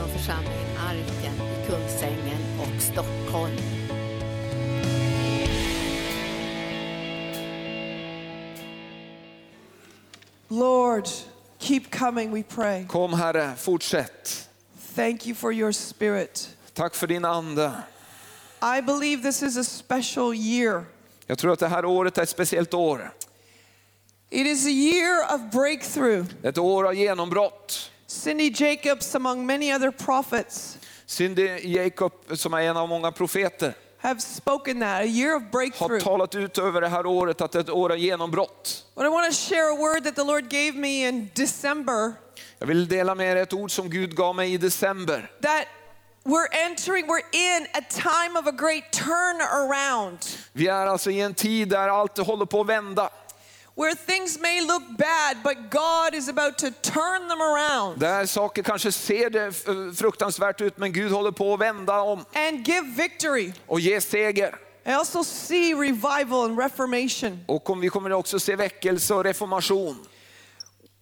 från församlingen Arken i Kungsängen och Stockholm. Lord, keep coming, we pray. Kom Herre, fortsätt. Thank you for your spirit. Tack för din ande. I believe this is a special year. Jag tror att det här året är ett speciellt år. It is a year of breakthrough. Ett år av genombrott. Cindy Jacobs, among many other prophets, Cindy Jacob, som är en av många profeter, have spoken that a year of har breakthrough. talat ut över det här året att det är ett år av genombrott. But I want to share a word that the Lord gave me in December Jag vill dela med er ett ord som Gud gav mig i december. that we're entering, we're in a time of a great turnaround Vi är alltså i en tid där allt håller på att vända. Where things may look bad, but God is about to turn them around Där saker kanske ser det eh, fruktansvärt ut men Gud håller på att vända om and give victory. och ge seger. I also see revival and reformation. Och kom- vi kommer också se väckelse och reformation.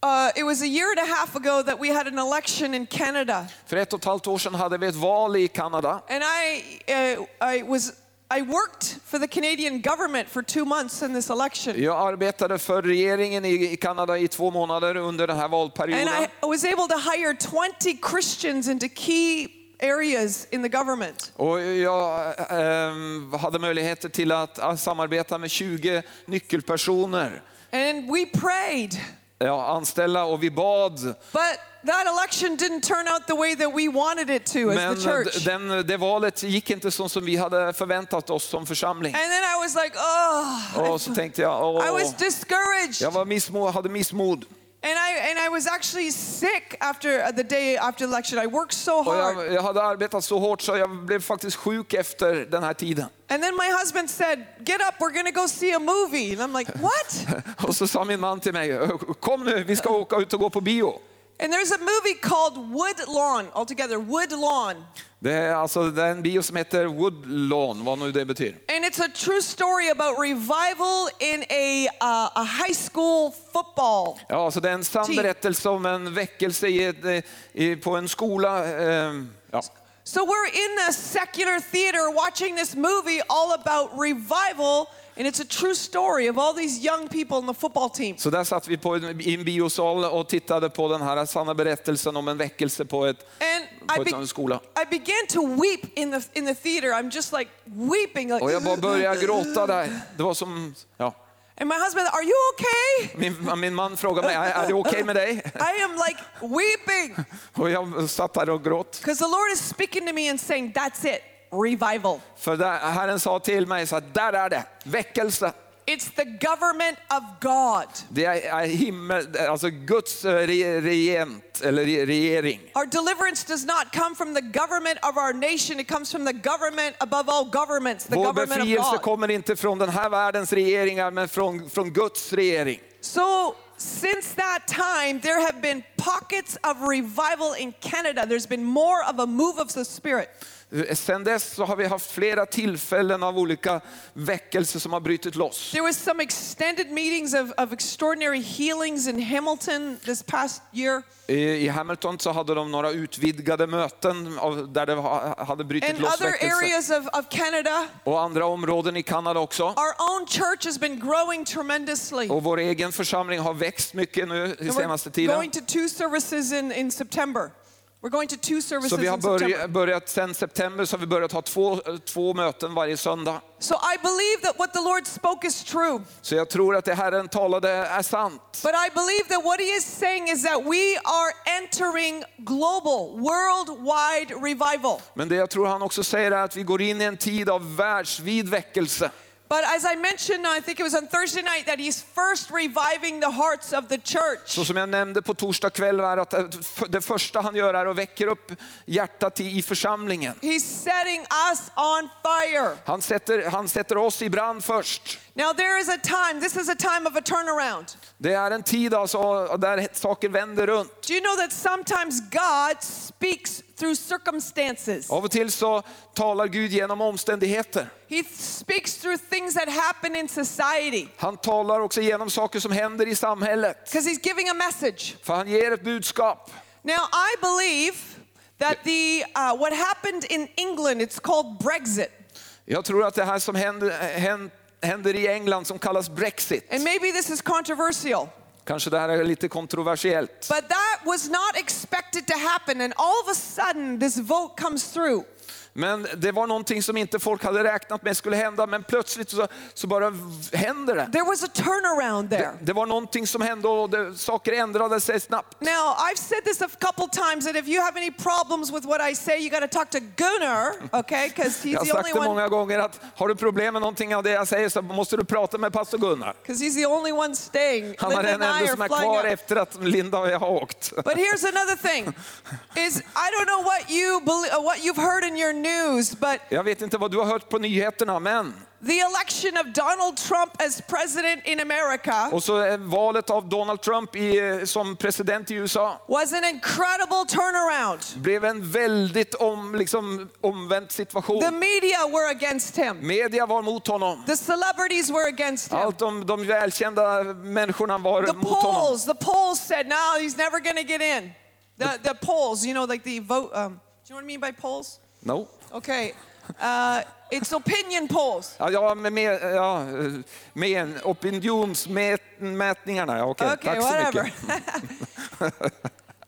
Uh, it was a year and a half ago that we had an election in Canada, För ett och ett halvt år sedan hade vi ett val i Kanada. and I, uh, I was I worked for the Canadian government for two months in this election, Jag arbetade för regeringen i Kanada i två månader under den här and valperioden. I was able to hire 20 Christians into key areas in the government. Och jag ehm, hade möjligheter till att, att samarbeta med 20 nyckelpersoner, And we prayed, ja, anställa och vi bad. but that election didn't turn out the way that we wanted it to as Men the church. den, eh, det valet gick inte så som vi hade förväntat oss som församling. And then I was like, oh, Och så tänkte jag, I was discouraged. jag var missmod, hade missmod. And I, and I was actually sick after uh, the day after election. I worked so hard. jag, jag hade arbetat så hårt så jag blev faktiskt sjuk efter den här tiden. And then my husband said, Get up, we're gonna go see a movie. And I'm like, What? Och så sa min man till mig, kom nu, vi ska åka ut och gå på bio. And there's a movie called Woodlawn, altogether, Woodlawn. Det är alltså det är en bio som heter Woodlawn, vad nu det betyder. And it's a true story about revival in a, uh, a high school football. Ja, alltså det är en sann Team. berättelse om en väckelse i i, på en skola. Eh, ja. So we're in a secular theater watching this movie all about revival, and it's a true story of all these young people in the football team. Så där satt vi på en, i en biosal och tittade på den här sanna berättelsen om en väckelse på, ett, And på ett, en skola. I began to weep in the in the theater. I'm just like weeping, like. Och jag bara började gråta där. Det var som, ja. And my husband, are you okay? Min, min man frågade mig, är det okej med dig? I am like weeping Och jag satt där och gråt. because the Lord is speaking to me and saying, "That's it, revival. För där, Herren sa till mig, så att där är det, väckelse. It's the government of God. Det är himmel, alltså Guds eh, re, regent, eller re, regering. Our deliverance does not come from the government of our nation. It comes from the government above all governments, the Vår government of befrielse God. kommer inte från den här världens regeringar, men från, från Guds regering. So since that time, there have been pockets of revival in Canada. There's been more of a move of the Spirit. Sen dess så har vi haft flera tillfällen av olika väckelser som har brutit loss. There was some extended meetings of, of extraordinary healings in Hamilton this past year. I Hamilton så hade de några utvidgade möten av, där det ha- hade brutit And loss other areas of, of Canada, Och andra områden i Kanada också. our own church has been growing tremendously. Och vår egen församling har växt mycket nu i senaste tiden. going to two services in, in September. Så vi har börjat, börjat sen september så har vi börjat ha två, två möten varje söndag. So I believe that what the Lord spoke is true. Så jag tror att det Herren talade är sant. But I believe that what he is saying is that we are entering global, worldwide revival. Men det jag tror han också säger är att vi går in i en tid av världsvid väckelse. But as I mentioned, I think it was on Thursday night, that he's first reviving the hearts of the church. Så som jag nämnde på torsdag kväll är att eh, det första han gör är att väcker upp hjärtat i, i församlingen. He's setting us on fire. Han sätter, han sätter oss i brand först. Now there is a time, this is a time of a turnaround. Det är en tid alltså där saker vänder runt. Do you know that sometimes God speaks through circumstances? Av och till så talar Gud genom omständigheter. He speaks through things that happen in society Han talar också genom saker som händer i samhället. because he's giving a message. För han ger ett budskap. Now I believe that the uh, what happened in England, it's called Brexit. Jag tror att det här som händer, händer, i England som kallas Brexit, And maybe this is controversial, kanske det här är lite kontroversiellt. but that was not expected to happen. And all of a sudden, this vote comes through. Men det var någonting som inte folk hade räknat med skulle hända, men plötsligt så, så bara händer det. There was a turnaround there. Det var någonting som hände och det, saker ändrade sig snabbt. Now, I've said this a couple times that if you have any problems with what I say, you got to talk to Gunnar, okay? Because he's Jag har the sagt only det one. många gånger att har du problem med någonting av det jag säger så måste du prata med pastor Gunnar. Because he's the only one staying. Han är den enda som är kvar up. efter att Linda och jag har åkt. But here's another thing: is I don't know what you believe, what you've heard in your news, but Jag vet inte vad du har hört på nyheterna, men the election of Donald Trump as president in America och så är valet av Donald Trump i, som president i USA was an incredible turnaround. blev en väldigt om, liksom, omvänd The media were against him. Media var mot honom. The celebrities were against him. Allt de, de välkända människorna var The mot honom. polls, the polls said, no, he's never going to get in. The, the polls, you know, like the vote. Um, do you know what I mean by polls? No. Okay. Uh, it's opinion polls. Ja, ja, med, med, ja, med opinionsmätningarna. Ja, okej. Okay, Tack så whatever. mycket.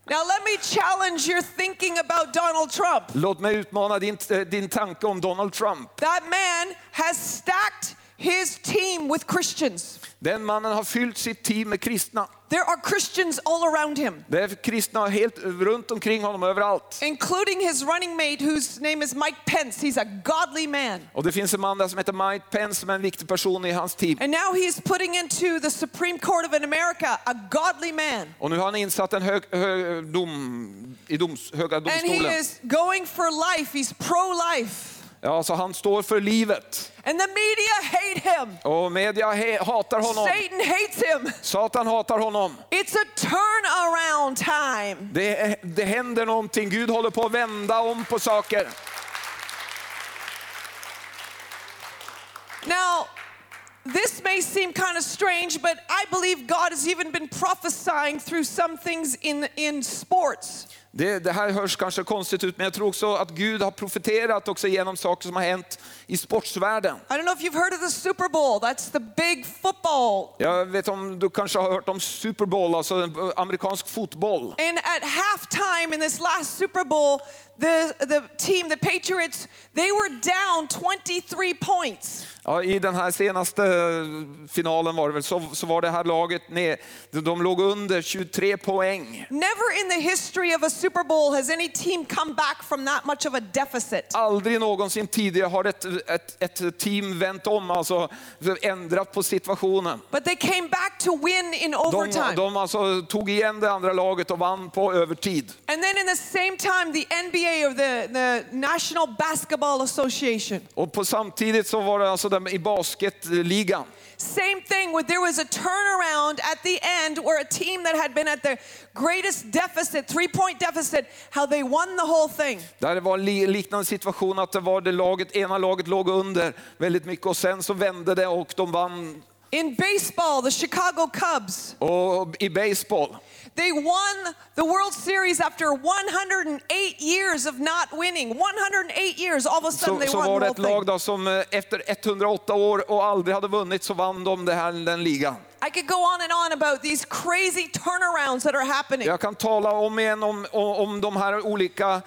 now let me challenge your thinking about Donald Trump. Låt mig utmana din, din tanke om Donald Trump. That man has stacked his team with Christians. Den mannen har fyllt sitt team med kristna. There are Christians all around him, Det är kristna helt runt omkring honom överallt. including his running mate, whose name is Mike Pence. He's a godly man. Och det finns en man där som heter Mike Pence som är en viktig person i hans team. And now he's putting into the Supreme Court of America a godly man. Och nu har han insatt en hög, hög dom, i doms, höga And he is going for life. He's pro-life. Ja, så han står för livet. And the media hate him. Och media hatar honom. Satan hates him. Satan hatar honom. It's a turnaround time. Det, det händer någonting. Gud håller på att vända om på saker. Now, this may seem kind of strange, but I believe God has even been prophesying through some things in, in sports. Det, det här hörs kanske konstigt ut, men jag tror också att Gud har profeterat också genom saker som har hänt i sportsvärlden. I don't know if you've heard of the Super Bowl. That's the big football. Jag vet om du kanske har hört om Super Bowl, alltså amerikansk fotboll. And at halftime in this last Super Bowl, the, the team, the Patriots, they were down 23 points. Ja, I den här senaste finalen var det väl, så, så var det här laget ner, de låg under 23 poäng. Never in the history of a Super Bowl has any team come back from that much of a deficit. Aldrig någonsin tidigare har ett, ett, ett team vänt om, alltså ändrat på situationen. But they came back to win in De, overtime. de alltså tog igen det andra laget och vann på övertid. And then in the same time, the NBA or the, the National Basketball Association, Och på samtidigt så var det alltså den, i basketligan. Same thing where there was a turnaround at the end where a team that had been at their greatest deficit, three point deficit, how they won the whole thing. Där var en liknande situation att det var det laget, ena laget låg under väldigt mycket och sen så vände det och de vann. In baseball, the Chicago Cubs, Och i baseball, they won the World Series after 108 years of not winning. 108 years, all of a sudden så, they så won var the det ett lag då som eh, efter 108 år och aldrig hade vunnit så vann de det här, den ligan. I could go on and on about these crazy turnarounds that are happening. Jag kan tala om igen om, om, de här olika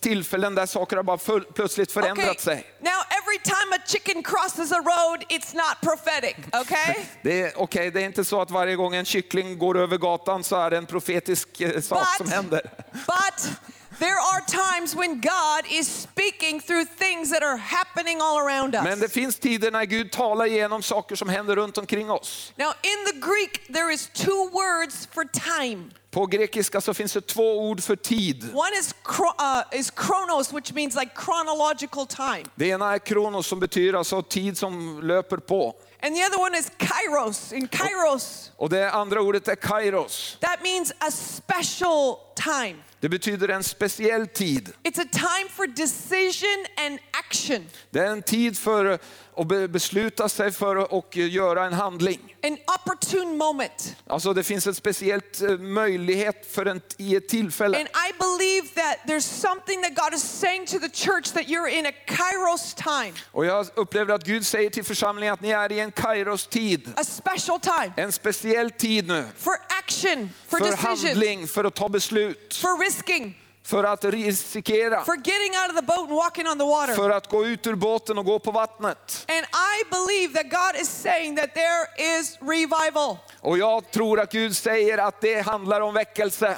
tillfällen där saker har bara full, plötsligt förändrat sig. Now every time a chicken crosses a road, it's not prophetic, okay? Det är, okej, det är inte så att varje gång en kyckling går över gatan så är det en profetisk eh, sak som händer. but there are times when God is speaking through things that are happening all around us. Men det finns tider när Gud talar igenom saker som händer runt omkring oss. Now in the Greek, there is two words for time. På grekiska så finns det två ord för tid. One is, uh, is chronos, which means like chronological time. Det ena är kronos som betyder alltså tid som löper på. And the other one is kairos. In kairos, Och det andra ordet är kairos. that means a special time. Det betyder en speciell tid. It's a time for decision and action. Det är en tid för be- besluta sig för att göra en handling. An opportune moment. Alltså det finns en speciellt eh, möjlighet för en, i ett tillfälle. And I believe that there's something that God is saying to the church that you're in a kairos time, Och jag upplever att Gud säger till församlingen att ni är i en kairos-tid. a special time En speciell tid nu. for action, for, För handling, för att ta beslut, for risking, för att riskera, for getting out of the boat and walking on the water. för att gå ut ur båten och gå på vattnet. And I believe that God is saying that there is revival. Och jag tror att Gud säger att det handlar om väckelse.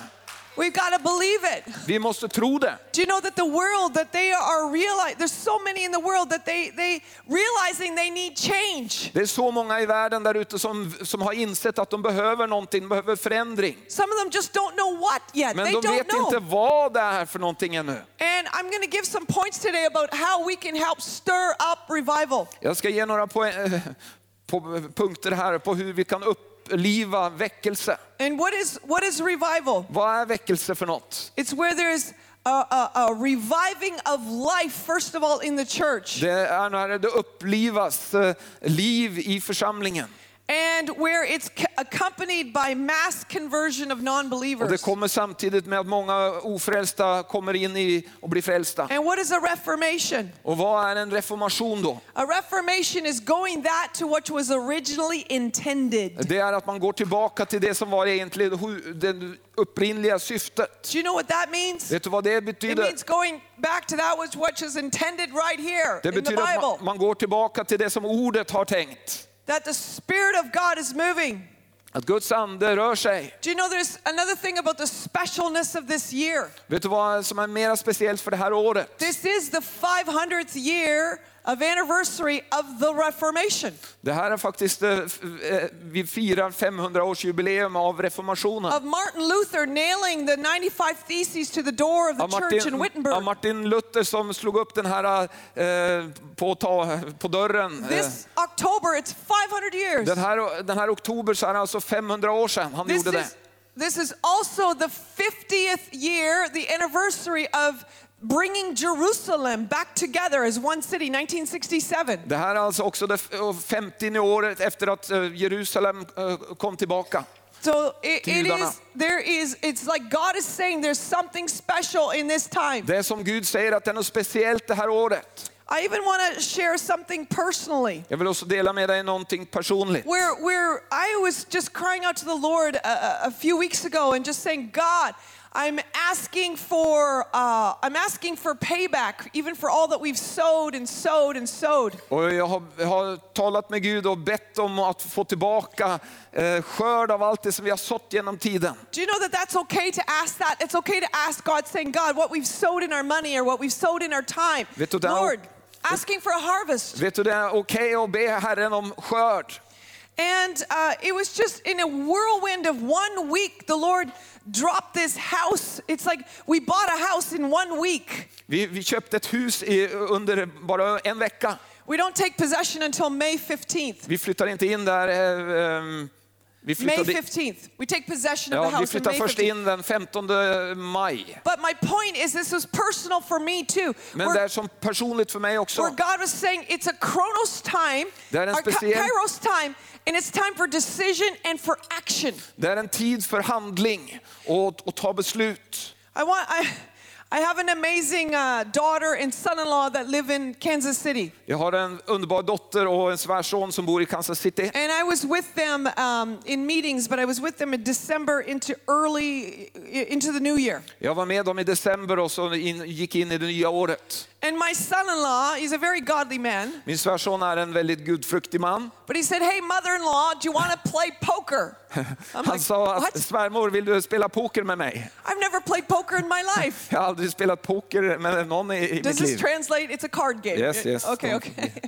We've got to believe it. Vi måste tro det. Do you know that the world that they are realizing, there's so many in the world that they, they realizing they need change. Det är så många i världen där ute som, som har insett att de behöver någonting, behöver förändring. Some of them just don't know what yet. Men they de don't vet know. inte vad det är för någonting ännu. And I'm going to give some points today about how we can help stir up revival. Jag ska ge några poäng, på punkter här på hur vi kan uppliva väckelse. And what is what is revival? Vad är väckelse för något? It's where there's a, a, a reviving of life, first of all, in the church, Det är när det upplivas eh, liv i församlingen. And where it's accompanied by mass conversion of Och det non-believers. kommer samtidigt med att många ofrälsta kommer in i och blir frälsta. And what is a reformation? Och vad är en reformation då? A reformation is going that to what was originally intended. Det är att man går tillbaka till det som var egentligen det upprinnliga syftet. Do you know what that means? Vet du vad det It means going back to that was what was intended right here Det in the betyder att Bible. man, man går tillbaka till det som ordet har tänkt. That the Spirit of God is moving. Att Guds ande rör sig. Do you know there's another thing about the specialness of this year? Vet du vad som är mer speciellt för det här året? This is the 500th year of anniversary of the Reformation, Det här är faktiskt, eh, eh, vi firar 500-årsjubileum av reformationen. of Martin Luther nailing the 95 Theses to the door of the Av church in Martin, av Wittenberg. Martin Luther som slog upp den här eh, på, ta, på dörren. Eh, This October, it's 500 years. Den här, den här oktober så är det alltså 500 år sedan han This gjorde det. this is also the 50th year, the anniversary of bringing Jerusalem back together as one city, 1967. Det här är alltså också det f- 50 året efter att eh, Jerusalem eh, kom tillbaka. So it, it is, there is, it's like God is saying there's something special in this time. Det är som Gud säger att det är något speciellt det här året. I even want to share something personally. Jag vill också dela med dig någonting personligt. Where, where I was just crying out to the Lord a- a few weeks ago and just saying, God, I'm asking for uh, I'm asking for payback, even for all that we've sowed and sowed and sowed. Och jag har, jag har talat med Gud och bett om att få tillbaka eh, skörd av allt det som vi har sått genom tiden. Do you know that that's okay to ask that? It's okay to ask God, saying, God, what we've sowed in our money or what we've sowed in our time. Vet du, Lord, asking for a harvest. Vet du, det är okej att be Herren om skörd. And uh, it was just in a whirlwind of one week, the Lord dropped this house. It's like we bought a house in one week. Vi, vi köpte ett hus i, under bara en vecka. We don't take possession until May 15th. Vi flyttar inte in där. Eh, vi, May 15th. We take possession of the ja, vi house on May först 15th. in den 15 maj. But my point is, this was personal for me too. Men Where- det är som personligt för mig where också. God was saying it's a chronos time, Det är en speciell- kairos time, and it's time for decision and for action. Det är en tid för handling och, och ta beslut. I want I I have an amazing uh, daughter and son-in-law that live in Kansas City. Jag har en underbar dotter och en svärson som bor i Kansas City. And I was with them um, in meetings, but I was with them in December into early into the new year. Jag var med dem i december och så in, gick in i det nya året. And my son-in-law, is a very godly man, Min svärson är en väldigt gudfruktig man. but he said, "Hey, mother-in-law, do you want to play poker?" Han sa att "What? svärmor vill du spela poker med mig? I've never played poker in my life." Jag har aldrig spelat poker med någon i, i Does mitt this liv. translate? It's a card game. Yes, yes. Okay, okay.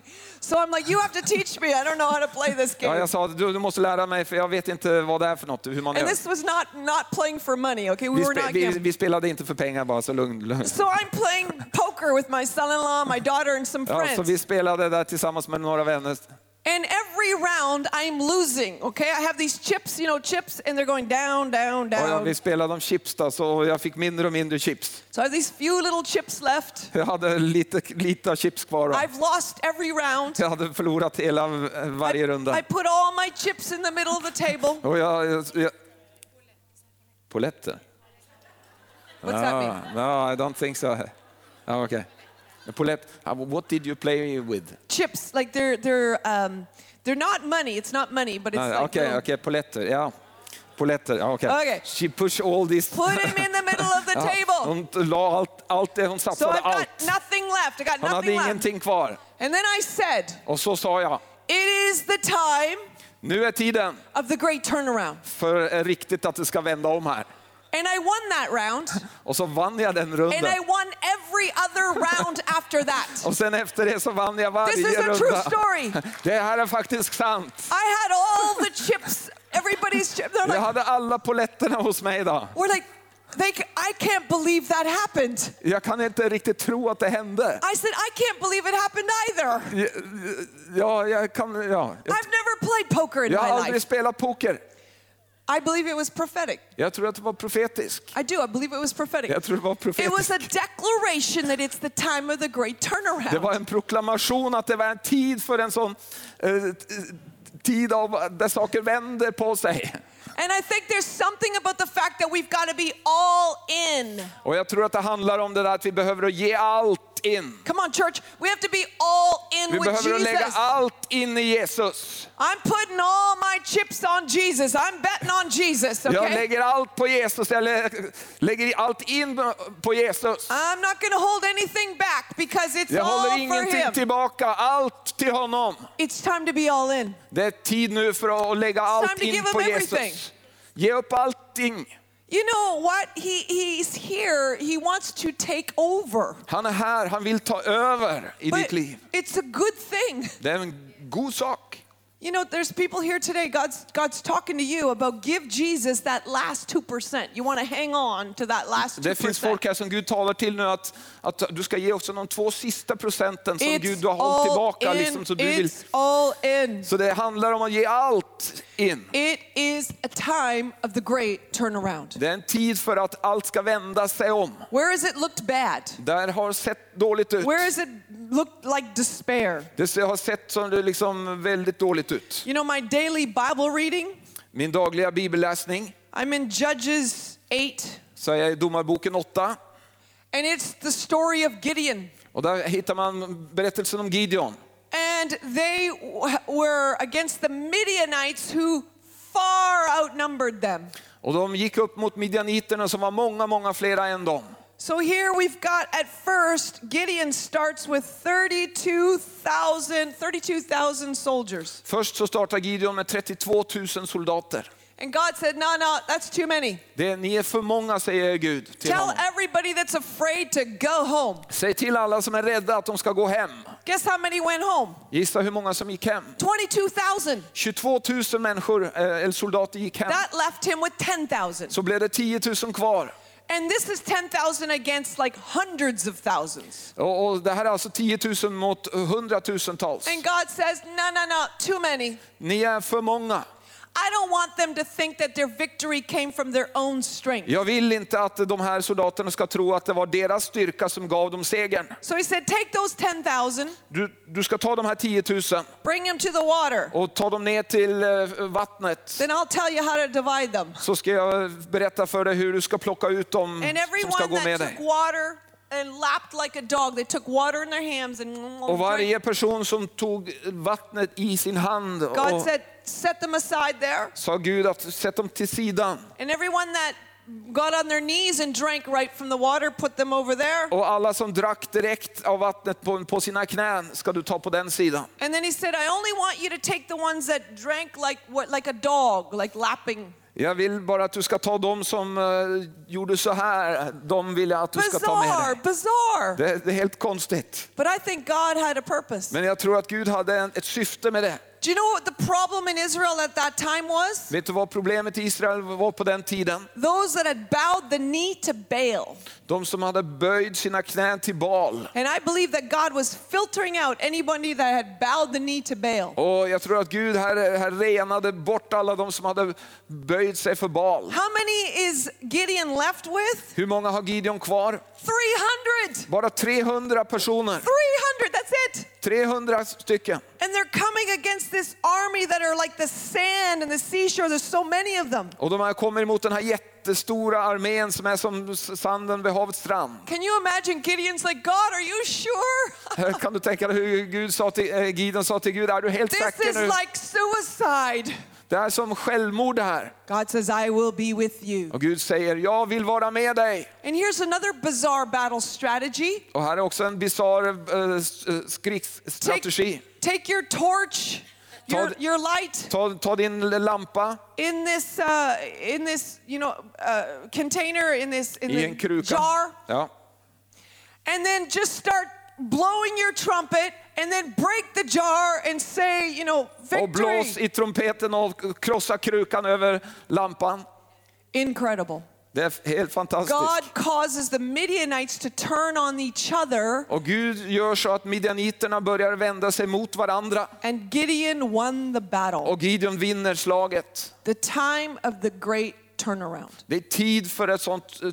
So I'm like, you have to teach me. I don't know how to play this Ja, game. jag sa du, du måste lära mig för jag vet inte vad det är för något, hur man And gör. this was not not playing for money. Okay, we Vi, were not vi, vi spelade inte för pengar bara, så lugn. lugn. So I'm playing poker with my son-in-law, my daughter, and some Ja, så friends. vi spelade där tillsammans med några vänner. And every round I'm losing, okay? I have these chips, you know, chips, and they're going down, down, down. vi spelade om chips då, så jag fick mindre och mindre chips. So I have these few little chips left. Jag hade lite, lite chips kvar. Då. I've lost every round. Jag hade förlorat hela varje I, runda. I put all my chips in the middle of the table. Och jag, jag, jag... Poletter? What's that mean? Ah, no, I don't think so. Oh, okay. Polett, uh, what did you play with? Chips, like they're they're um, they're not money. It's not money, but it's Ah, like okay, little- okej, poletter. Ja. okay. ja, okej. Okej. She pushed all these. Put him in the middle of the table. hon la allt, allt det, hon So I've got allt. nothing left. I got hade nothing left. ingenting kvar. And then I said, Och så sa jag, "It is the time nu är tiden of the great turnaround." för eh, riktigt att det ska vända om här. And I won that round. Och så vann jag den And. I won every other round after that. Och sen efter det så vann jag varje This is a runda. true story. Det här är faktiskt sant. I had all the chips, everybody's chips. They're Jag like, hade alla poletterna hos mig idag. we're like, they, I can't believe that happened. Jag kan inte riktigt tro att det hände. I said, I can't believe it happened either. Ja, jag kan... Ja. I've never played poker in Jag har my aldrig life. spelat poker. I believe it was prophetic. Jag tror att det var profetisk. I do. I believe it was prophetic. Jag tror det var It was profetiskt. a declaration that it's the time of the great Det turnaround. var en proklamation att det var en tid för en sån eh, tid av, där saker vänder på sig. And I think there's something about the fact that we've got to be all in. Och jag tror att det handlar om det där att vi behöver ge allt in. Come on, church. We have to be all in Vi with behöver att lägga Jesus. allt in i Jesus. I'm putting all my chips on Jesus. I'm betting on Jesus, Jag okay? lägger allt på Jesus, jag lä- lägger allt in på Jesus. I'm not going to hold anything back because it's Jag all håller for ingenting him. tillbaka, allt till honom. It's time to be all in. Det är tid nu för att lägga allt in på everything. Jesus. Ge upp allting. You know what? He, he's here. He wants to take over. Han är här, han vill ta över i But ditt liv. it's a good thing. Det är en god sak. You know, there's people here today, God's, God's talking to you about give Jesus that last 2%. You want to hang on to that last Det finns folk här som Gud talar till nu att, att du ska ge också de två sista procenten som Gud du har hållit tillbaka. in. Liksom, så, du vill. It's all in. så det handlar om att ge allt in. It is a time of the great turnaround. Det är en tid för att allt ska vända sig om. Where has it looked bad? Där har sett dåligt ut. Where has it looked like despair? Det har sett som det liksom väldigt dåligt ut. You know, my daily Bible reading, Min dagliga bibelläsning I'm in Judges 8, så är jag i Domarboken 8 and it's the story of Gideon. och där hittar man berättelsen om Gideon. And they were against the Midianites who far outnumbered them. Och de gick upp mot midjaniterna som var många, många flera än dem. So here we've got at first, Gideon starts with 32,000 32,000 soldiers. Först så startar Gideon med 32 000 soldater. And God said, no, no, that's too many. Det, ni är för många säger Gud till Tell honom. everybody that's afraid to go home. Säg till alla som är rädda att de ska gå hem. Guess how many went home? Gissa hur många som gick hem? 22,000. 22 000 människor, eh, eller soldater gick hem. That left him with 10,000. Så blev det 10 000 kvar. And this is 10,000 against like hundreds of thousands. Och det här är alltså 10 000 mot hundratusentals. And God says, no, no, no, too many. Ni är för många. Jag vill inte att de här soldaterna ska tro att det var deras styrka som gav dem segern. So he said, take those 10,000, Du, du ska ta de här 10 000 bring them to the water. och ta dem ner till eh, vattnet. Then I'll tell you how to divide them. Så ska jag berätta för dig hur du ska plocka ut dem som ska gå med dig. water and lapped like a dog, they took water in their hands and Och varje person som tog vattnet i sin hand God och said, set them aside there. sa Gud att sätt dem till sidan. And everyone that got on their knees and drank right from the water, put them over there. Och alla som drack direkt av vattnet på, på sina knän ska du ta på den sidan. And then he said, I only want you to take the ones that drank like what, like a dog, like lapping. Jag vill bara att du ska ta dem som eh, gjorde så här. De vill jag att du ska ta med Bizarre, dig. bizarre. Det, det är helt konstigt. But I think God had a purpose. Men jag tror att Gud hade en, ett syfte med det. Do you know what the problem in Israel at that time was? Vet du vad problemet i Israel var på den tiden? Those that had bowed the knee to Baal. De som hade böjt sina knän till Baal. And I believe that God was filtering out anybody that had bowed the knee to Baal. Och jag tror att Gud här, här renade bort alla de som hade böjt sig för Baal. How many is Gideon left with? Hur många har Gideon kvar? 300. Bara 300 personer. 300, that's it. 300 stycken. And they're coming against this army that are like the sand and the seashore. There's so many of them. Och de kommer emot den här jättestora armén som är som sanden vid havets strand. Can you imagine Gideon's like, God, are you sure? Kan du tänka dig hur Gud sa till, eh, Gideon sa till Gud, är du helt This säker is nu? like suicide. Det är som självmord det här. God says, I will be with you. Och Gud säger, jag vill vara med dig. And here's another bizarre battle strategy. Och här är också en bisarr eh, s- eh, krigsstrategi. Take, take your torch, your, your light, Ta, ta din lampa in this, uh, in this, you know, uh, container, in this, in i en kruka. jar, Ja. and then just start blowing your trumpet, and then break the jar and say, you know, Och blås victory. i trumpeten och krossa krukan över lampan. Incredible. Det är helt fantastiskt. God causes the Midianites to turn on each other, Och Gud gör så att midjaniterna börjar vända sig mot varandra. and Gideon won the battle. Och Gideon vinner slaget. The time of the great turnaround. Det är tid för ett sånt eh,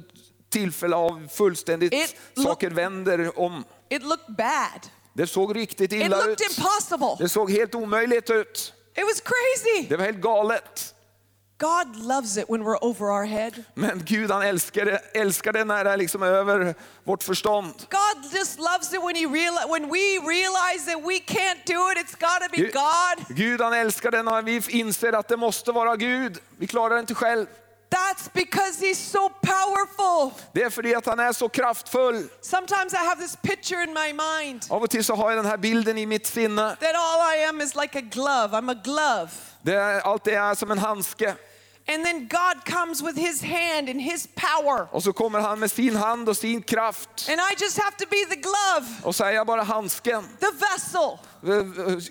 tillfälle av fullständigt, It saker vänder om. It looked bad. Det såg riktigt It illa ut. looked impossible. Det såg helt omöjligt ut. It was crazy. Det var helt galet. God loves it when we're over our head. Men Gud han älskar det, älskar det när det är liksom över vårt förstånd. God just loves it when he reali- when we realize that we can't do it. It's got to be Gud, God. Gud han älskar det när vi inser att det måste vara Gud. Vi klarar det inte själv. That's because he's so powerful. Det är för att han är så kraftfull. Sometimes I have this picture in my mind Av och till så har jag den här bilden i mitt sinne. that all I am is like a glove. I'm a glove. Det är, allt det är som en handske. And then God comes with his hand and his power. Och så kommer han med sin hand och sin kraft. And I just have to be the glove, Och så är jag bara handsken, the vessel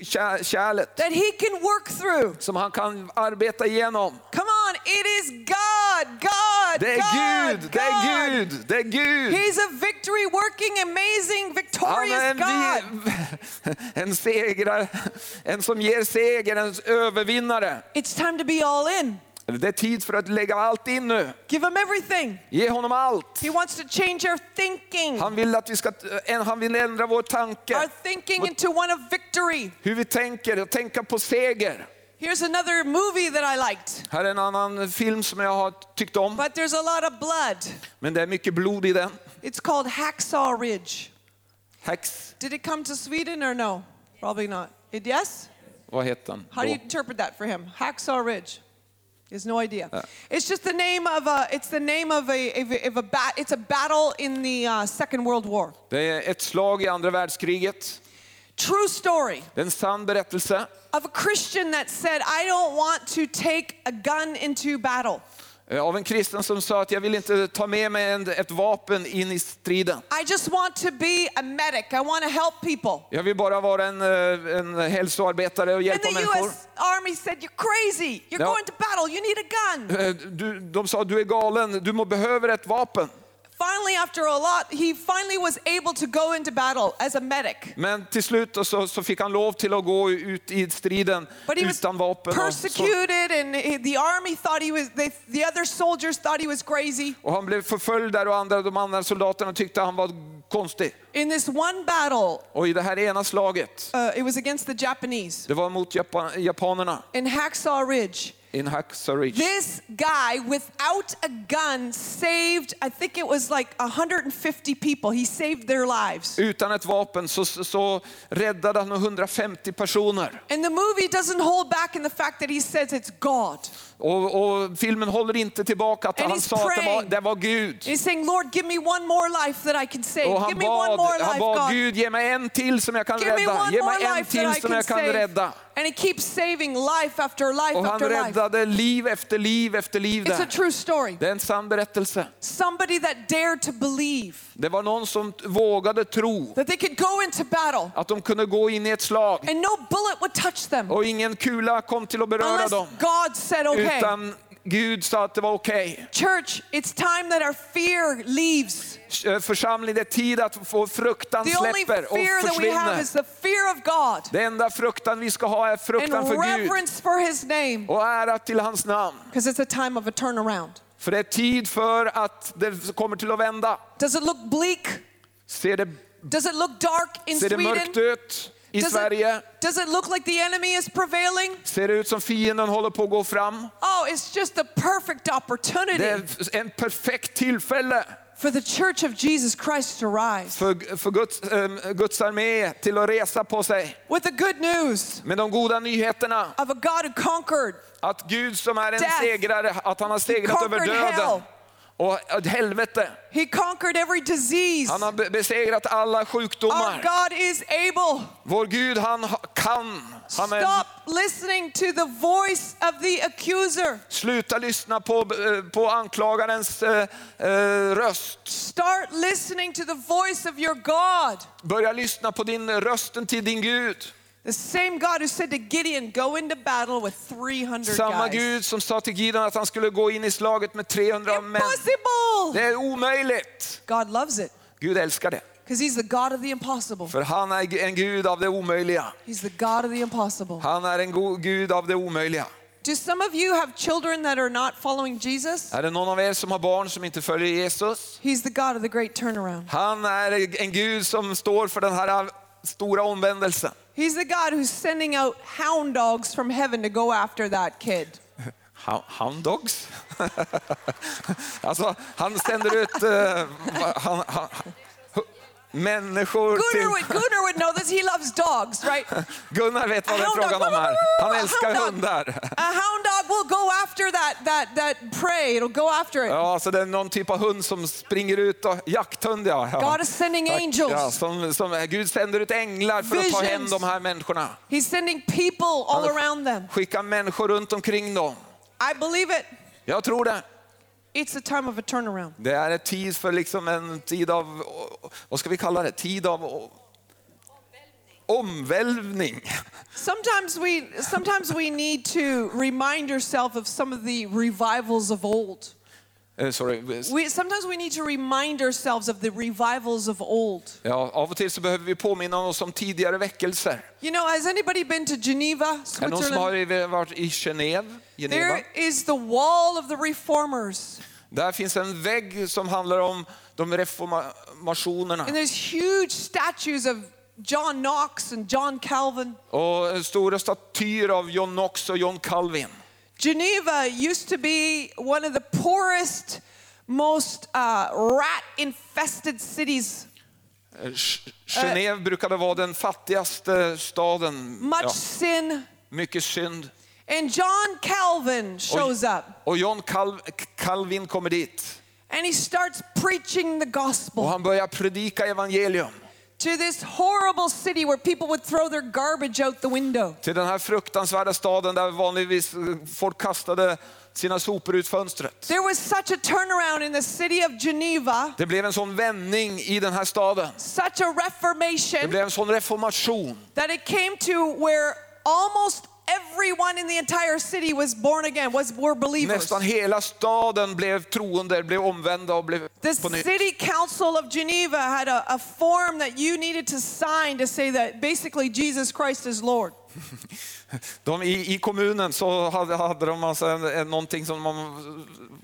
kär, kärlet, that he can work through. som han kan arbeta igenom. Come on, it is God, God, Det är God, Gud, det är God. Gud, det är Gud. He's a victory working, amazing, Han victorious är en, God. en segrare, en som ger seger, en övervinnare. It's time to be all in. Det är tid för att lägga allt in nu. Give him everything. Ge honom allt. He wants to change our thinking, Han vill att vi ska, han vill ändra vår tanke. our thinking into one of victory. Hur vi tänker, tänka på seger. Here's another movie that I liked, Här är en annan film som jag har tyckt om. but there's a lot of blood. Men det är mycket blod i den. It's called Hacksaw Ridge. Hex, Did it come to Sweden or no? Probably not. It, yes? vad heter den? How do you interpret that for him? Hacksaw Ridge. He has no idea. it's just the name of a. It's the name of a. Of a, of a bat. It's a battle in the uh, Second World War. Det är ett slag i andra världskriget. True story Det är en sann berättelse of a Christian that said, "I don't want to take a gun into battle. eh, av en kristen som sa att jag vill inte ta med mig en, ett vapen in i striden. I just want to be a medic. I want to help people." Jag vill bara vara en, eh, en hälsoarbetare och And hjälpa the människor. U.S. Army said, "You're crazy. You're going to battle. You need a gun." Eh, Du, de sa du är galen, du må behöver ett vapen. Finally, after a lot, he finally was able to go into battle as a medic. Men till slut så, så fick han lov till att gå ut i striden But he was utan vapen. Och, så, persecuted, and he- the army thought he was. They, the other soldiers thought he was crazy. och han blev förföljd där och andra, de andra soldaterna tyckte han var konstig. In this one battle, Och i det här ena slaget, uh, it was against the Japanese det var mot Japan, japanerna in Hacksaw Ridge. In Hacksaw Ridge. This guy, without a gun, saved. I think it was like 150 people. He saved their lives. Utan ett vapen så, så, räddade han 150 personer. And the movie doesn't hold back in the fact that he says it's God. Och, och filmen håller inte tillbaka att And han sa att det var, praying. det var Gud. He's saying, Lord, give me one more life that I can save. Och han Give me one bad, more han life, bad God. Gud, ge mig en till som jag kan Give rädda. Ge mig en till som jag kan save. rädda. And he keeps saving life after life Och han after life. räddade liv efter liv efter liv It's a true story. Det är en sann berättelse. Somebody that dared to believe Det var någon som vågade tro that they could go into battle att de kunde gå in i ett slag and no bullet would touch them och ingen kula kom till att beröra unless dem. God said, okay. Utan Gud sa att det var okej. Church, it's time that our fear leaves. Eh, Församling, det är tid att få fruktan släpper och fear that we have försvinner. is the fear of God Det enda fruktan vi ska ha är fruktan för Gud for his name och ära till hans namn. it's a time of a turnaround. För det är tid för att det kommer till att vända. Does it look bleak? Ser det, Does it look dark in ser det mörkt ut i Does Sverige? it, does it look like the enemy is prevailing? Ser det ut som fienden håller på att gå fram? Oh, it's just a perfect Det opportunity är en perfekt tillfälle for the church of Jesus Christ to rise för, för Guds, eh, Guds armé till att resa på sig with the good news med de goda nyheterna. of a God who conquered. Att Gud som är en Death. segrare, att han har segrat över conquered hell. Och ett helvete. He conquered every disease. Han har be- besegrat alla Our sjukdomar. God is able. Vår Gud han ha- kan. Han är, Stop listening to the voice of the accuser. sluta lyssna på, eh, på anklagarens eh, eh, röst. Start listening to the voice of your God. Börja lyssna på din rösten till din Gud. The same God who said to Gideon, Go into battle with 300 Samma guys. Gud som sa till Gideon att han skulle gå in i slaget med 300 män. Impossible! Det är omöjligt. God loves it Gud älskar det. because He's the God of the impossible. För han är en Gud av det omöjliga. He's the God of the impossible. Han är en go- Gud av det omöjliga. Do some of you have children that are not following Jesus? Är det någon av er som har barn som inte följer Jesus? He's the God of the great turnaround. Han är en Gud som står för den här stora omvändelsen. He's the God who's sending out hound dogs from heaven to go after that kid. Hound- dogs? alltså, han sänder ut eh, han, han, människor Gunnar till... would, Gunnar would know this. He loves dogs, right? Gunnar vet vad det är frågan om här. Han älskar hundar. A hound dog will go after that, that, that prey. It'll go after it. Ja, så det är någon typ av hund som springer ut och jakthund ja. ja. God is sending Tack. angels. Ja, som, som, Gud sänder ut änglar för att ta hem Visions. de här människorna. He's sending people all around them. Skicka människor runt omkring dem. I believe it. Jag tror det. It's a time of a turnaround. Det är en tid för liksom en tid av, vad ska vi kalla det? Tid av omvälvning. Sometimes we, sometimes we need to remind ourselves of some of the revivals of old. Eh, sorry. We, sometimes we need to remind ourselves of the revivals of old. Ja, av och till så behöver vi påminna oss om tidigare väckelser. You know, has anybody been to Geneva, Är det någon som Switzerland? har varit i Genève? Geneva? There is the wall of the reformers. Där finns en vägg som handlar om de reformationerna. And there's huge statues of John Knox and John Calvin. Och stora statyer av John Knox och John Calvin. Geneva used to be one of the poorest, most uh, rat infested cities. Eh, Genève brukade vara den fattigaste staden. Much Ja, sin. mycket synd. And John Calvin shows up Och John Cal Calvin kommer dit. and he starts preaching the Och gospel han börjar predika evangelium to this horrible city where people would throw their garbage out the window. till den här fruktansvärda staden där vanligtvis eh, folk kastade sina sopor ut fönstret. There was such a turnaround in the city of Geneva, Det blev en sån vändning i den här staden. such a Det reformation blev en sån reformation. that it came to where almost everyone in the entire city was born again, was were believers. Nästan hela staden blev troende, blev omvända och blev The city council of Geneva had a, a form that you needed to sign to say that basically Jesus Christ is Lord. De, i, I kommunen så hade, hade de alltså en, en, någonting som man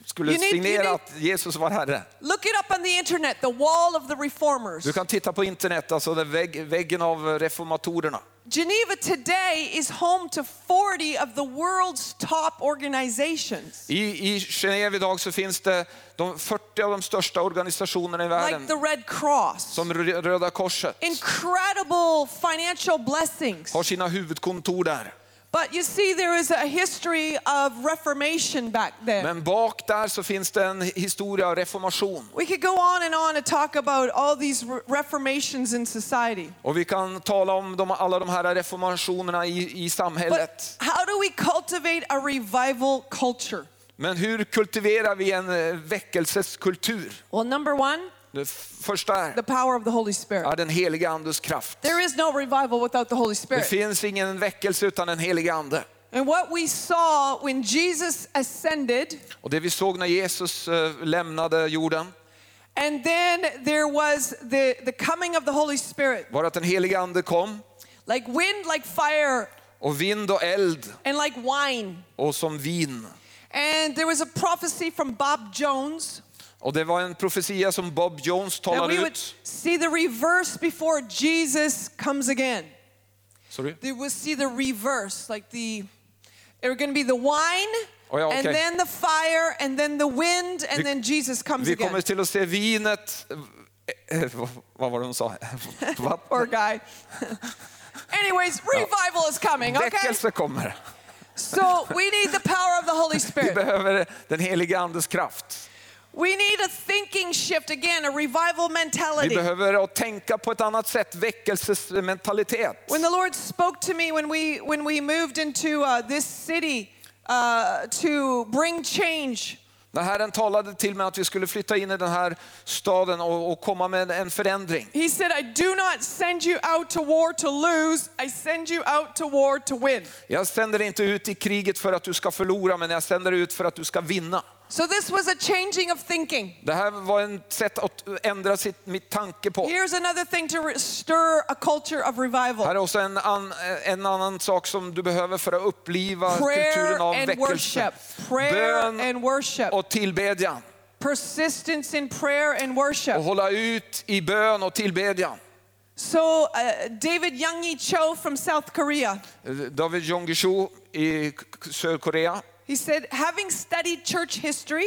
skulle need- signera need- att Jesus var Herre. Look it up on the internet, the wall of the reformers. Du kan titta på internet, alltså den vägg, väggen av reformatorerna. Geneva today is home to 40 of the world's top organizations. I, I Genève idag så finns det de 40 av de största organisationerna i Like världen. the Red Cross. Som Rö- Röda Korset Incredible financial blessings. har sina huvudkontor där. But you see, there is a history of reformation back then. Men bak där så finns det en historia av reformation. We could go on and on and talk about all these reformations in society. Och vi kan tala om de, alla de här reformationerna i, i samhället. But how do we cultivate a revival culture? Men hur kultiverar vi en eh, väckelseskultur? Well, number one, Det första är, the power of the Holy Spirit. är den heliga andes kraft. There is no revival without the Holy Det Spirit. finns ingen väckelse utan den heliga ande. And what we saw when Jesus ascended, Och det vi såg när Jesus eh, lämnade jorden and then there was the, the coming of the Holy Spirit, var att den heliga ande kom like wind, like fire, och vind och eld and like wine. och som vin. And there was a prophecy from Bob Jones Och det var en profetia som Bob Jones talade ut. see the reverse before Jesus comes again. Sorry. They would see the reverse, like the, it was going to be the wine, Oh, ja, and okej. then the fire, and then the wind, and Vi- then Jesus comes Vi again. kommer till att se vinet, vad- var det de sa? Poor guy. Anyways, revival is coming, okay? Väckelse kommer. So we need the power of the Holy Vi Spirit. behöver den heliga andes kraft. We need a thinking shift again, a revival Vi mentality. behöver att tänka på ett annat sätt, väckelsesmentalitet. When the Lord spoke to me when we when we moved into uh, this city uh, to bring change, När Herren talade till mig att vi skulle flytta in i den här staden och, och komma med en förändring. He said, "I do not send you out to war to lose. I send you out to war to win." Jag sänder dig inte ut i kriget för att du ska förlora, men jag sänder dig ut för att du ska vinna. So this was a changing of thinking. Det här var ett sätt att ändra sitt, mitt tanke på. Here's another thing to stir a culture of Här revival. är också en, an, en annan sak som du behöver för att uppliva Prayer kulturen av and väckelse. worship. Prayer Bön and worship. och tillbedjan. Persistence in prayer and Och worship. hålla ut i bön och tillbedjan. So uh, David Youngie Cho from South Korea, David Jong-Gishu i K- Sydkorea. He said, having studied church history,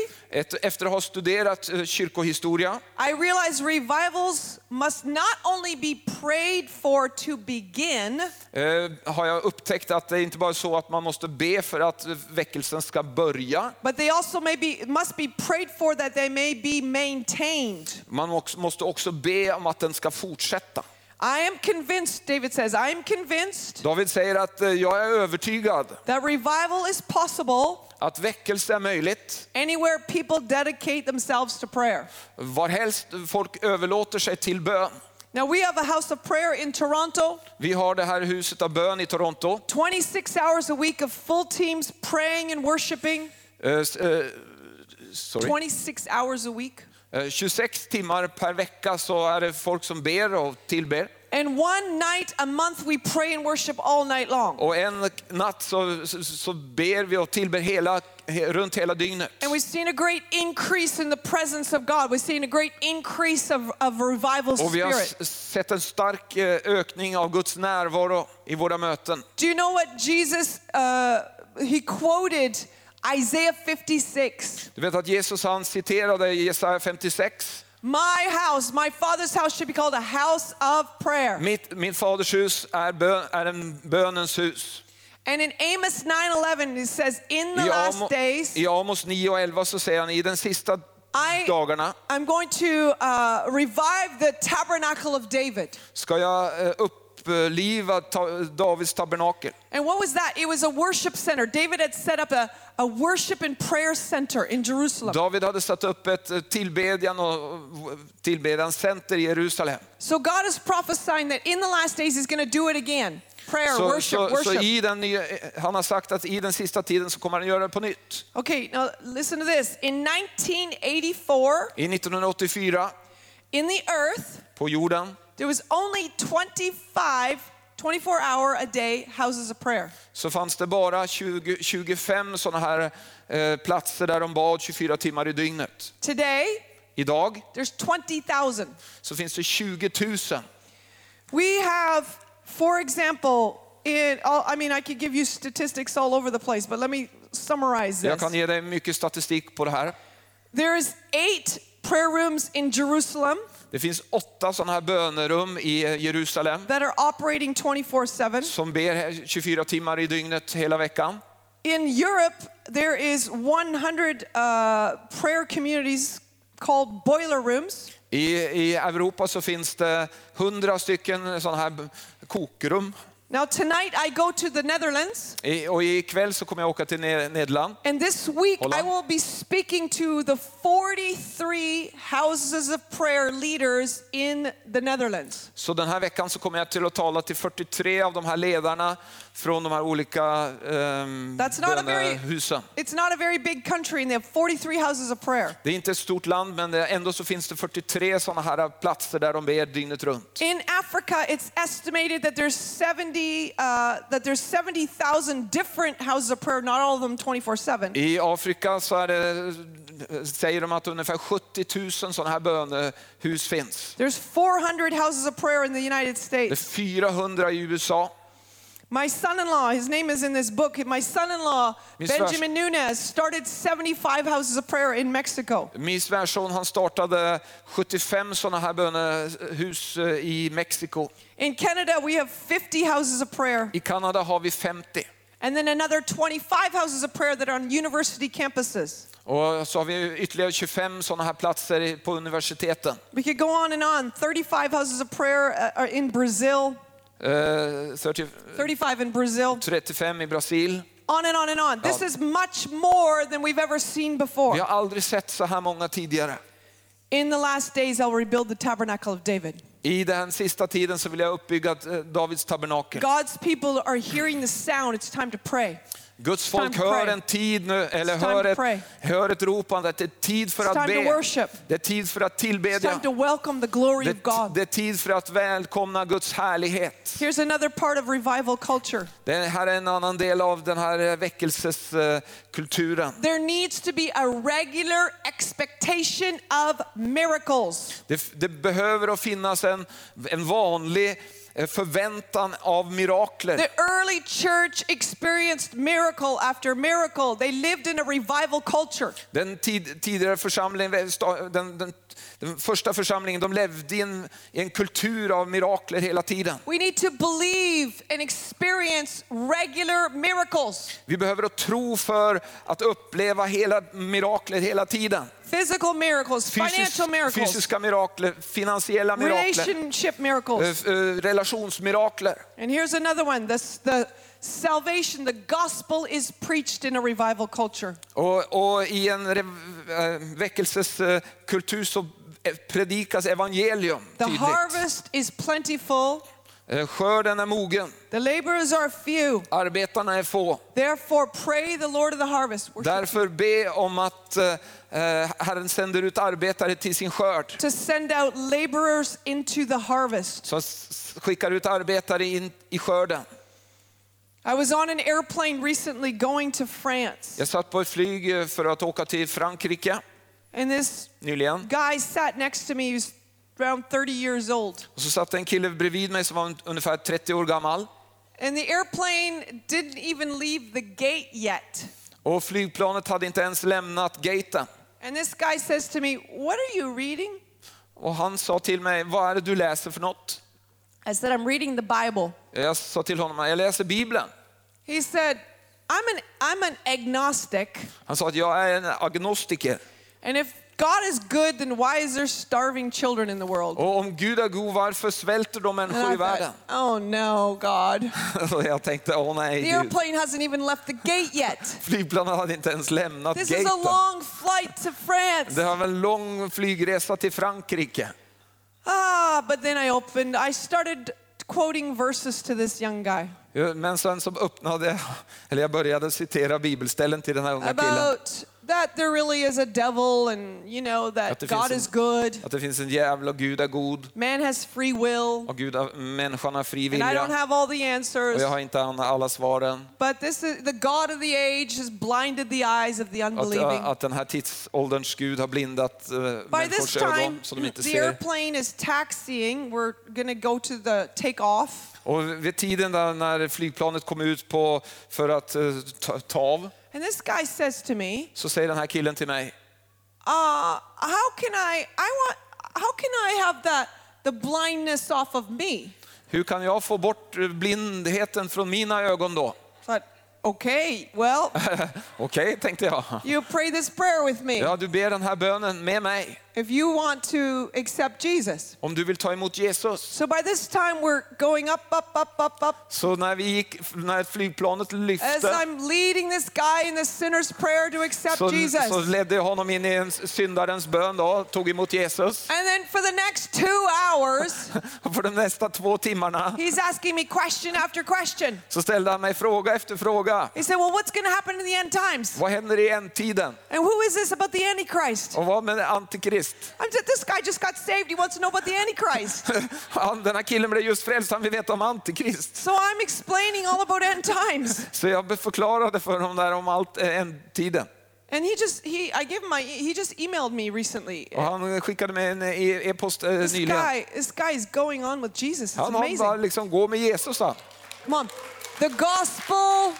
efter att ha studerat eh, kyrkohistoria I realized revivals must not only be prayed for to begin, eh, har jag upptäckt att det är inte bara så att man måste be för att eh, väckelsen ska börja. but they also may be, must be prayed for that they may be maintained. Man också, måste också be om att den ska fortsätta. I am convinced, David says, I am convinced David säger att eh, jag är övertygad that revival is possible att väckelse är möjligt anywhere people dedicate themselves to prayer. varhelst folk överlåter sig till bön. Now, we have a house of prayer in Toronto, Vi har det här huset av bön i Toronto. 26 hours a week of full teams praying and worshiping. S- eh, sorry. 26 hours a week. Eh, 26 timmar per vecka så är det folk som ber och tillber. And one night a month we pray and worship all night long. Och en natt så, så, så ber vi och tillber hela, he, runt hela dygnet. And we've seen a great increase in the presence of God. We've seen a great increase of, of revival Och vi har spirit. sett en stark eh, ökning av Guds närvaro i våra möten. Do you know what Jesus, uh, he quoted Isaiah 56. Du vet att Jesus han citerade Jesaja 56. My house, my father's house should be called a house of prayer. Mitt, min faders hus är, bön, är en bönens hus. And in Amos 9:11 it says in the I, last Amo, days I Amos 9 och 11 så säger han i den sista I dagarna I'm going to uh, revive the tabernacle of David. ska jag eh, uppliva ta, Davids tabernakel. And what was that? It was a worship center. David had set up a, a worship and prayer center in Jerusalem. David hade satt upp ett eh, tillbedjan och tillbedjanscenter i Jerusalem. So God is prophesying that in the last days he's going to do it again. Prayer, Så, worship, så worship. i den, nya- han har sagt att i den sista tiden så kommer han göra det på nytt. Okay, now listen to this. In 1984, I 1984 in the earth, på jorden there was only 25, 24 hour a day houses of prayer. så fanns det bara 20, 25 sådana här eh, platser där de bad 24 timmar i dygnet. Today, Idag there's 20,000. så finns det 20 000. We have, for example, in all, I mean, I could give you statistics all over the place, but let me summarize this. Jag kan ge dig mycket statistik på det här. There's eight prayer rooms in Jerusalem. Det finns åtta sådana här bönerum i eh, Jerusalem that are operating 24 7. som ber 24 timmar i dygnet hela veckan. In Europe, there is 100 uh, prayer communities called boiler rooms. I, I Europa så finns det 100 stycken sådana här kokrum. Now, tonight I go to the Netherlands, I, och ikväll så kommer jag åka till Ne- Nederland. and this week Hold I will be speaking to the 43 houses of prayer leaders in the Netherlands. Så den här veckan så kommer jag till att tala till 43 av de här ledarna från de här olika um, That's not a very- bönehusen. It's not a very big country, and they have 43 houses of prayer. Det är inte ett stort land men ändå så finns det 43 sådana här platser där de ber dygnet runt. In Africa, it's estimated that there's 70 uh, that there's 70,000 different houses of prayer, not all of them 24/7. I Afrika så är det, säger de att ungefär 70 000 sådana här bönehus finns. There's 400 houses of prayer in the United Det är States. 400 i USA. My son-in-law, his name is in this book. My son-in-law, Miss Benjamin Nunez, started 75 houses of prayer in Mexico. Min svärson han startade 75 sådana här bönehus eh, i Mexiko. In Canada, we have 50 houses of prayer. I Kanada har vi 50. And then another 25 houses of prayer that are on university campuses. Och så har vi ytterligare 25 sådana här platser på universiteten. We could go on and on. 35 houses of prayer uh, are in Brazil, Eh, 30, 35 in Brazil. 35 i Brasil. On and on and on. This is much more than we've ever seen Vi before. har aldrig sett så här många tidigare. In the last days, I'll rebuild the tabernacle of David. I den sista tiden så vill jag uppbygga eh, Davids tabernakel. God's people are hearing the sound. It's time to pray. Guds folk hör en tid nu, eller hör ett, hör ett ropande att det är tid för att be. worship. Det är tid för att tillbedja. time to welcome the glory of Det, God. det är tid för att välkomna Guds härlighet. Here's another part of revival culture. Det här är en annan del av den här eh, väckelseskulturen. There needs to be a regular expectation of miracles. Det, det behöver att finnas en, en vanlig eh, förväntan av mirakler. The early church experienced miracle after miracle. They lived in a revival culture. Den tid, tidigare församlingen, den, den, den första församlingen, de levde i en, i en kultur av mirakler hela tiden. We need to believe and experience regular miracles. Vi behöver att tro för att uppleva hela mirakler hela tiden. Physical miracles, financial miracles, fysiska mirakler, finansiella mirakler, relationship miracles. eh, eh, relationsmirakler. And here's another one. This, the salvation, the gospel is preached in a revival culture. Och, och i en eh, väckelseskultur så predikas evangelium The harvest is plentiful. Eh, Skörden är mogen, The laborers are few. arbetarna är få. Therefore, pray the Lord of the harvest Därför be om att eh, Herren sänder ut arbetare till sin skörd. to send out laborers into the harvest. Så skickar ut arbetare in i skörden. I was on an airplane recently going to France, Jag satt på ett flyg för att åka till Frankrike and this nyligen. guy sat next to me. He was around 30 years old. Och så satt en kille bredvid mig som var un- ungefär 30 år gammal. And the airplane didn't even leave the gate yet. Och flygplanet hade inte ens lämnat gaten. And this guy says to me, What are you reading? Och han sa till mig, vad är det du läser för något? I said, I'm reading the Bible. Jag sa till honom, jag läser Bibeln. He said, I'm an, I'm an agnostic. Han sa att jag är en agnostiker. And if God is good, then why is there starving children in the world? Och om Gud är god, varför svälter de människor i världen? oh no, God. Jag tänkte, åh nej The Gud. airplane hasn't even left the gate yet. Flygplanet hade inte ens lämnat This is a long flight to France. Det var en lång flygresa till Frankrike. Ah, but then I opened, I started quoting verses to this young guy Men sen så öppnade eller jag började citera bibelställen till den här unga killen. about that there really is a devil and, you know, Att that God finns is en- good. Att det finns en djävul och Gud är god. Man has free will. Och Gud har, människan har fri And I don't vilja. have all the answers. Och jag har inte alla svaren. But this is the God of the age has blinded the eyes of the Att, unbelieving. att den här tidsålderns Gud har blindat uh, By this människors time, ögon så de inte the ser. airplane is taxiing. We're going to go to the takeoff. Och vid tiden där när flygplanet kom ut på, för att eh, ta, ta av And this guy says to me, så säger den här killen till mig, uh, how can I, I want, how can I have that the blindness off of me? Hur kan jag få bort blindheten från mina ögon då? Thought, okay, well, Okej, tänkte jag. you pray this prayer with me. Ja, du ber den här bönen med mig. If you want to accept Jesus. Om du vill ta emot Jesus. So by this time we're going up, up, up, up, up. Så när vi gick, när flygplanet As I'm leading this guy in the sinner's prayer to accept så, Jesus. så ledde jag honom in i en syndarens bön då, tog emot Jesus. And then for the next two hours, för de nästa två timmarna he's asking me question after question. så ställde han mig fråga efter fråga. He said, Well, what's going to happen in the end times? Vad händer i ändtiden? And who is this about the Antichrist? Och vad med Antikrist? I'm just, this guy just got saved. He wants to know about the Antichrist. Han, den här killen blev just frälst, han vill veta om Antikrist. So I'm explaining all about end times. Så jag förklarade för honom där om allt eh, ändtiden. And he just, he, I gave him my, he just emailed me recently. Och han skickade mig en e- e-post eh, This nyligen. guy, this guy is going on with Jesus. It's Han har bara amazing. liksom, gå med Jesus han. Come on. The gospel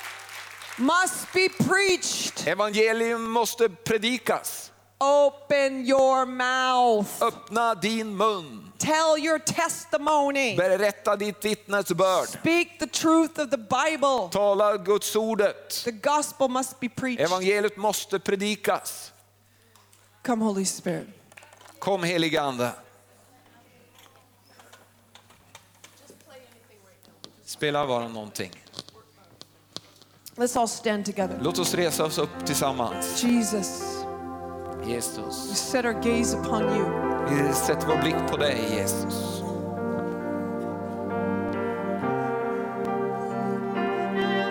must be preached. Evangelium måste predikas. Open your mouth. Öppna din mun. Tell your testimony. Berätta ditt vittnesbörd. Speak the truth of the Bible. Tala Guds ordet. The gospel must be preached. Evangeliet måste predikas. Come, Holy Spirit. Kom helige Ande. Spela bara någonting. Let's all stand together. Låt oss resa oss upp tillsammans. Jesus, we Jesus. set our gaze upon you. Vi sätter vår blick på dig Jesus.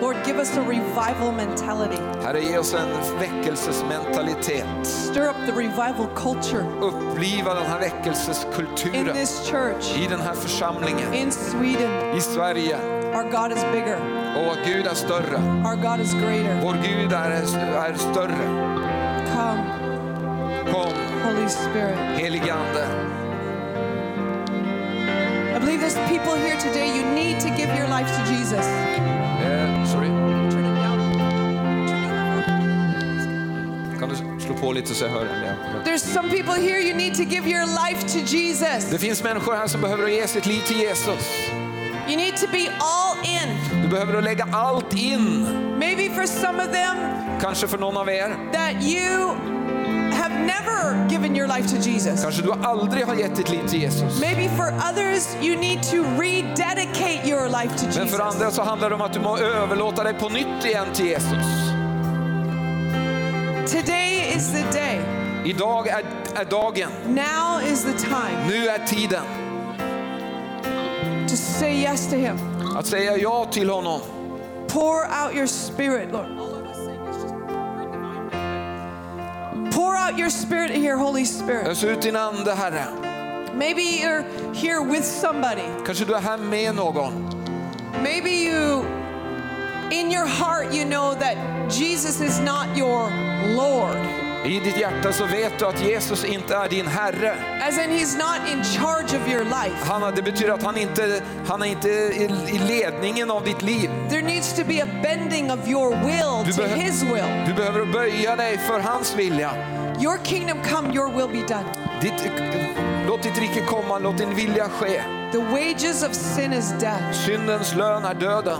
Lord, give us a revival mentality. Herre, ge oss en väckelsesmentalitet. Stir up the revival culture Uppliva den här in väckelseskulturen this church, i den här församlingen. in Sweden. I Sverige. Our God is bigger. Och Gud är större. Our God is greater. Vår Gud är, är större. Come, Kom, Holy Spirit. helige Ande. I believe there's people here today. You need to give your life to Jesus. Eh, sorry. Turn it down. Turn it Kan du slå på lite så jag hör? There's some people here. You need to give your life to Jesus. Det finns människor här som behöver ge sitt liv till Jesus. You need to be all in. Du behöver lägga allt in. Maybe for some of them Kanske för någon av er. that you never given your life to Jesus. Kanske du aldrig har gett ditt liv till Jesus. Maybe for others, you need to rededicate your life to Men för Jesus. andra så handlar det om att du må överlåta dig på nytt igen till Jesus. Today is the day. Idag är, är dagen. Now is the time Nu är tiden to say yes to Him. att säga ja till honom. Pour out your spirit, Lord. Pour out your spirit here, Holy Spirit. Ös ut din ande, Herre. Maybe you're here with somebody. Kanske du är här med någon. Maybe you, in your heart, you know that Jesus is not your Lord. I ditt hjärta så vet du att Jesus inte är din Herre. As in, He's not in charge of your life. Han, det betyder att han inte han är inte i, i ledningen av ditt liv. There needs to be a bending of your will Du, to His will. du behöver böja dig för hans vilja. Your kingdom come, your will be done. Ditt, låt ditt rike komma, låt din vilja ske. The wages of sin is death. Syndens lön är döden.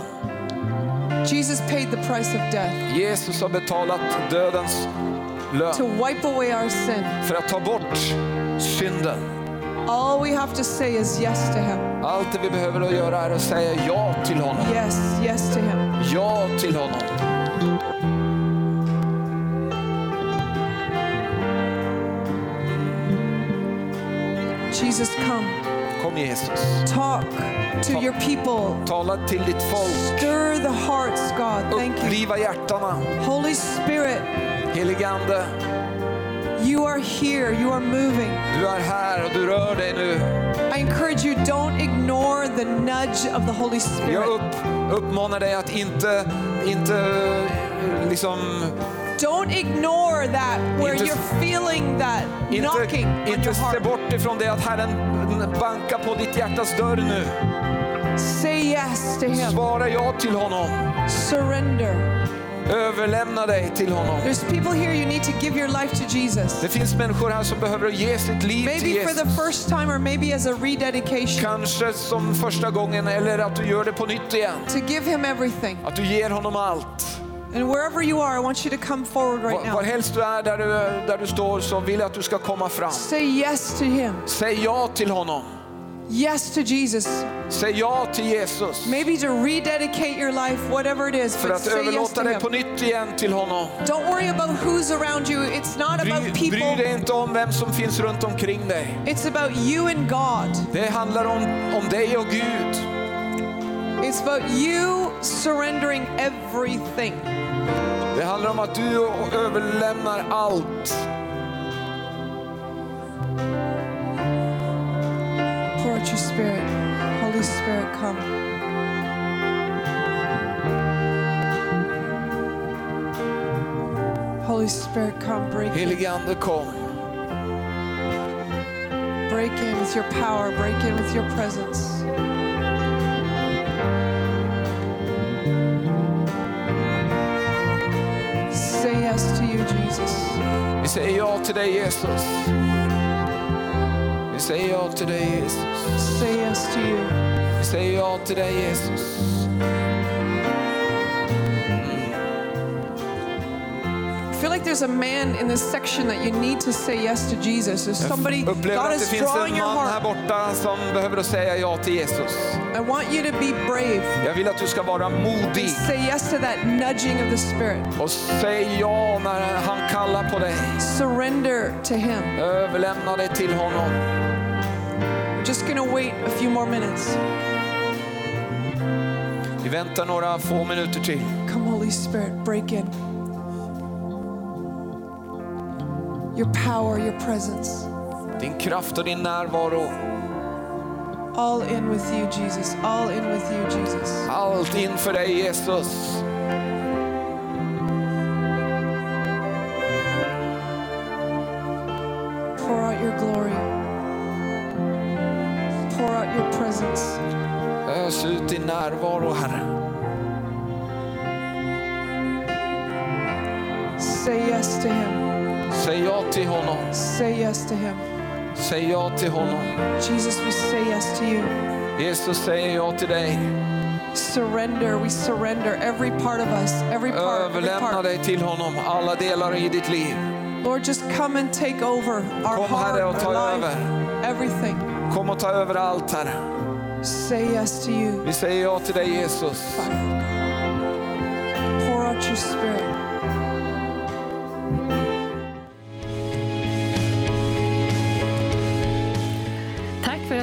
Jesus paid the price of death Jesus har betalat dödens lön to wipe away our sin. för att ta bort synden. All we have to say is yes to Him. Allt det vi behöver att göra är att säga ja till honom. Yes, yes to Him. Ja till honom. Jesus, come. Kom Jesus. Talk to your people. Tala till ditt folk. Stir the hearts, God. Thank you. Hjärtana. Holy Spirit, Helige Ande, you are here. You are moving. du är här och du rör dig nu. I encourage you, don't ignore the nudge of the Holy Jag Spirit. upp, uppmanar dig att inte, inte eh, liksom, Don't ignore that where Inte- you're feeling that inte, knocking on inte your se heart. bort ifrån det att Herren bankar på ditt hjärtas dörr nu. Say yes to Him. Svara ja till honom. Surrender. Överlämna dig till honom. There's people here you need to give your life to Jesus. Det finns människor här som behöver ge sitt liv till Maybe for the Jesus. first time or maybe as a rededication. Kanske som första gången eller att du gör det på nytt igen. To give him everything. Att du ger honom allt. And wherever you are, I want you to come forward right Var, var now. helst du är där du, där du står så vill jag att du ska komma fram. Say yes to him. Säg ja till honom. Yes to Jesus. Säg ja till Jesus. Maybe to rededicate your life, whatever it is, För att yes överlåta to dig på nytt igen till honom. Don't worry about who's around you. It's not Bry, about bry dig people. inte om vem som finns runt omkring dig. It's about you and God. Det handlar om, om dig och Gud. It's about you surrendering everything. Det handlar om att du överlämnar allt. Pour out your spirit. Holy Spirit, come. Holy Spirit, come. Break in. Helige Ande kom. Break in with your power. Break in with your presence. Säger ja till dig Jesus. Vi säger ja till dig Jesus. Say yes to you. Vi säger ja till dig Jesus. There's a man in this section that you need to say yes to Jesus. There's somebody, God is drawing your heart. borta som behöver att säga ja till Jesus. I want you to be brave. Jag vill att du ska vara modig Say yes to that nudging of the Spirit. och säg ja när han kallar på dig. Surrender to Him. Överlämna dig till honom. We're just going to wait a few more minutes. Vi väntar några få minuter till. Come, Holy Spirit, break in. Your power, your presence. Din kraft och din närvaro. All in with you, Jesus. All in with you, Jesus. Allt inför dig Jesus. Till honom. Say yes to Him. Säg ja till honom. Jesus, we say yes to you. Jesus säger ja till dig. Surrender. We surrender every part of us, every part, every Överlämna part. dig till honom. Alla delar i ditt liv. Lord, just come and take over our Kom, heart, Herre, och ta our life, över. everything. Kom och ta över allt Herre. Say yes to you. Vi säger ja till dig Jesus. Pour out your spirit.